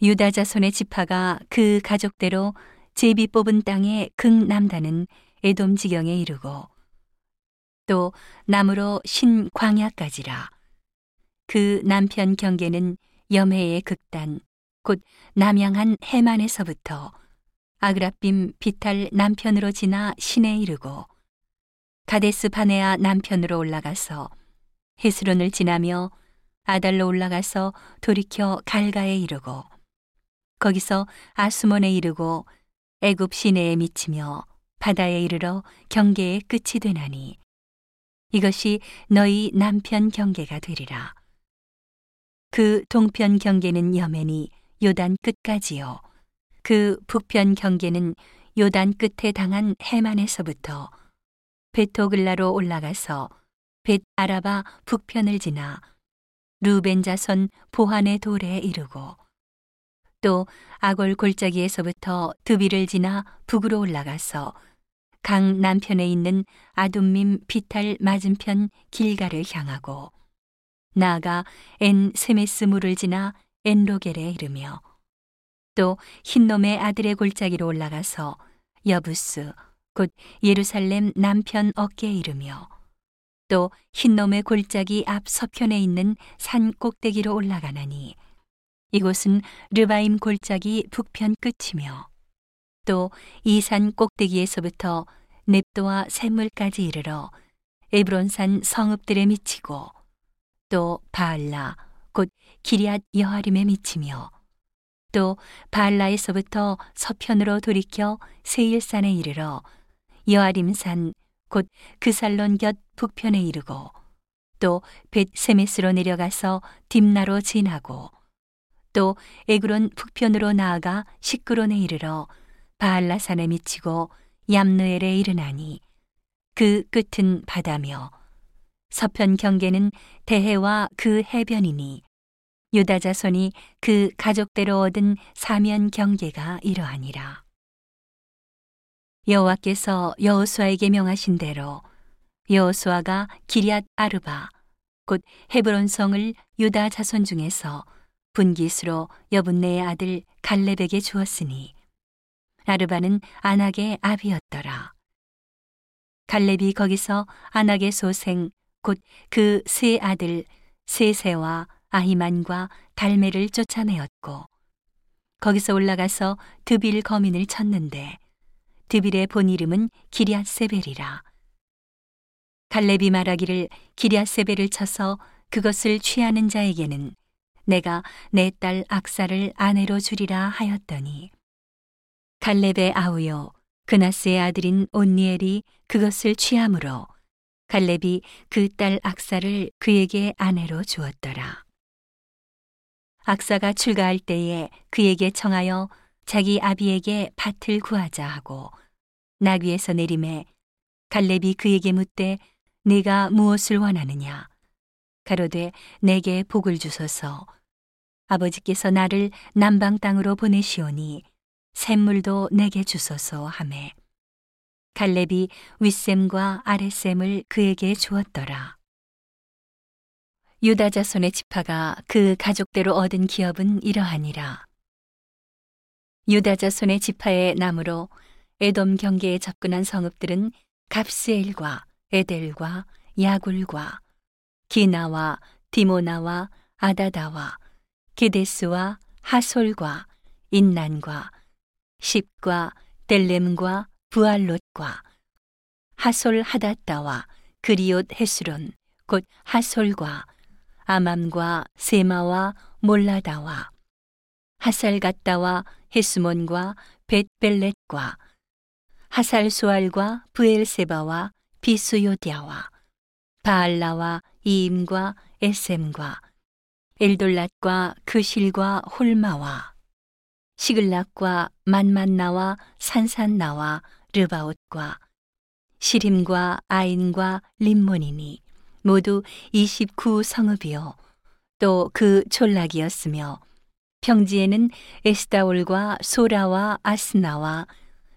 유다 자손의 지파가 그 가족대로 제비 뽑은 땅의 극남단은 에돔 지경에 이르고 또 남으로 신 광야까지라. 그 남편 경계는 염해의 극단 곧 남양한 해만에서부터 아그라빔 비탈 남편으로 지나 신에 이르고 가데스 바네아 남편으로 올라가서 헤스론을 지나며 아달로 올라가서 돌이켜 갈가에 이르고 거기서 아수몬에 이르고 애굽 시내에 미치며 바다에 이르러 경계의 끝이 되나니 이것이 너희 남편 경계가 되리라. 그 동편 경계는 여맨이 요단 끝까지요. 그 북편 경계는 요단 끝에 당한 해만에서부터 베토글라로 올라가서 벳 아라바 북편을 지나 루벤 자손 보한의 돌에 이르고 또 아골 골짜기에서부터 드비를 지나 북으로 올라가서 강 남편에 있는 아둠밈 비탈 맞은편 길가를 향하고 나아가 엔 세메스 물을 지나 엔로겔에 이르며 또 흰놈의 아들의 골짜기로 올라가서 여부스 곧 예루살렘 남편 어깨에 이르며 또 흰놈의 골짜기 앞 서편에 있는 산 꼭대기로 올라가나니 이곳은 르바임 골짜기 북편 끝이며 또 이 산 꼭대기에서부터 넵도와 샘물까지 이르러 에브론산 성읍들에 미치고 또 바알라 곧 기리앗 여하림에 미치며 또 바알라에서부터 서편으로 돌이켜 세일산에 이르러 여하림산 곧 그살론 곁 북편에 이르고 또 벳세메스로 내려가서 딥나로 지나고 또 에그론 북편으로 나아가 시끄론에 이르러 바알라산에 미치고 얌느엘에 이르나니 그 끝은 바다며 서편 경계는 대해와 그 해변이니 유다 자손이 그 가족대로 얻은 사면 경계가 이러하니라. 여호와께서 여호수아에게 명하신 대로 여호수아가 기리앗 아르바 곧 헤브론 성을 유다 자손 중에서 분기수로 여분네의 아들 갈렙에게 주었으니 아르바는 안악의 아비였더라. 갈렙이 거기서 안악의 소생 곧 그 세 아들 세세와 아히만과 달메를 쫓아내었고 거기서 올라가서 드빌 거민을 쳤는데 드빌의 본 이름은 기리앗세벨이라. 갈렙이 말하기를 기리앗세벨을 쳐서 그것을 취하는 자에게는 내가 내 딸 악사를 아내로 주리라 하였더니. 갈렙의 아우요 그나스의 아들인 온니엘이 그것을 취함으로 갈렙이 그 딸 악사를 그에게 아내로 주었더라. 악사가 출가할 때에 그에게 청하여 자기 아비에게 밭을 구하자 하고 나귀에서 내림에 갈렙이 그에게 묻되 네가 무엇을 원하느냐? 가로되 내게 복을 주소서 아버지께서 나를 남방 땅으로 보내시오니 샘물도 내게 주소서 하매 갈렙이 윗샘과 아랫샘을 그에게 주었더라. 유다 자손의 지파가 그 가족대로 얻은 기업은 이러하니라. 유다 자손의 지파의 나무로 에돔 경계에 접근한 성읍들은 갑스엘과 에델과 야굴과 기나와 디모나와 아다다와 게데스와 하솔과 인난과 십과 델렘과 부알롯과 하솔 하다따와 그리옷 헤스론 곧 하솔과 아맘과 세마와 몰라다와 하살갓다와 헤스몬과 벳벨렛과 하살수알과 부엘세바와 비수요디아와 바알라와 이임과 에셈과 엘돌랏과 그실과 홀마와 시글락과 만만나와 산산나와 르바옷과 시림과 아인과 림몬이니 모두 29 성읍이요. 또 그 촌락이었으며 평지에는 에스다올과 소라와 아스나와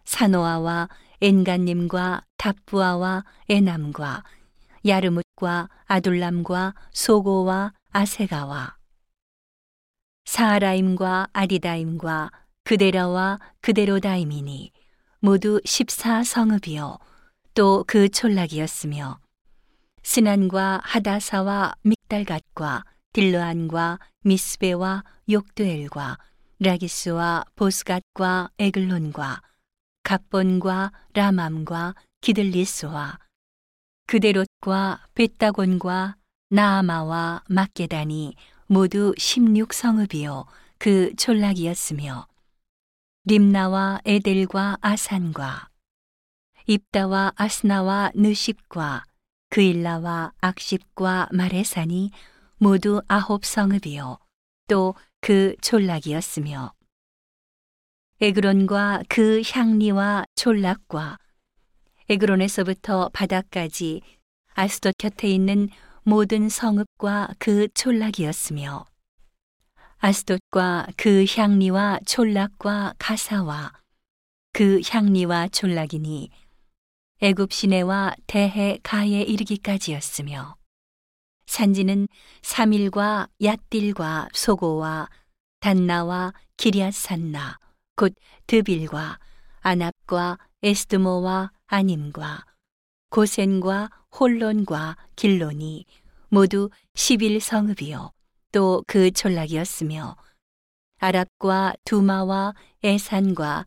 사노아와 엔간님과 답부아와 에남과 야르뭇과 아둘람과 소고와 아세가와 사라임과 아디다임과 그데라와 그데로다임이니 모두 14성읍이요. 또 그 촌락이었으며 스난과 하다사와 믹달갓과 딜르안과 미스베와 욕두엘과 라기스와 보스갓과 에글론과 갑본과 라맘과 기들리스와 그데롯과 베타곤과 나아마와 막게단이 모두 16성읍이요. 그 촌락이었으며 림나와 에델과 아산과 입다와 아스나와 느십과 그일라와 악십과 마레산이 모두 아홉 성읍이요. 또 그 촌락이었으며 에그론과 그 향리와 촌락과 에그론에서부터 바다까지 아스돗 곁에 있는 모든 성읍과 그 촌락이었으며 아스돗과 그 향리와 촌락과 가사와 그 향리와 촌락이니 애굽 시내와 대해 가에 이르기까지였으며 산지는 사밀과 얏딜과 소고와 단나와 기리앗산나 곧 드빌과 아납과 에스드모와 아님과 고센과 홀론과 길론이 모두 11성읍이요. 또 그 촌락이었으며 아랍과 두마와 에산과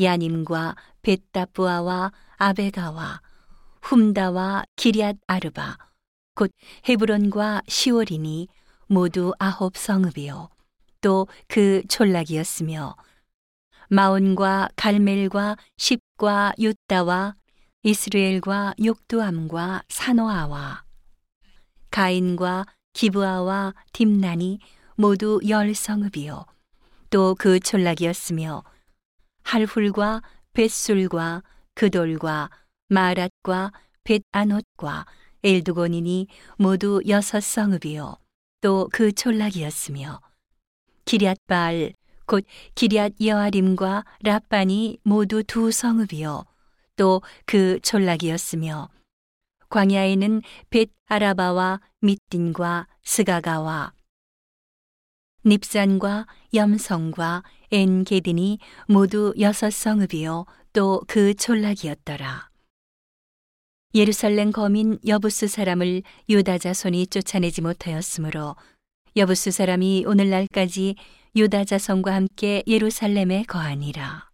야님과 벳다부아와 아베가와 훔다와 기리앗 아르바 곧 헤브론과 시오린이 모두 아홉 성읍이요. 또 그 촌락이었으며 마온과 갈멜과 십과 유다와 이스라엘과 욕두암과 사노아와 가인과 기브아와 딥난이 모두 열 성읍이요. 또 그 촌락이었으며 할훌과 벳술과 그돌과 마랏과 벳아노과 엘두곤이니 모두 여섯 성읍이요. 또 그 촌락이었으며 기리앗바알 곧 기리앗 여아림과 라반이 모두 두 성읍이요 또그 촌락이었으며 광야에는 벳 아라바와 밑딘과 스가가와 닙산과 염성과 엔게딘이 모두 여섯 성읍이요 또 그 촌락이었더라. 예루살렘 거민 여부스 사람을 유다 자손이 쫓아내지 못하였으므로 여부스 사람이 오늘날까지 유다 자손과 함께 예루살렘에 거하니라.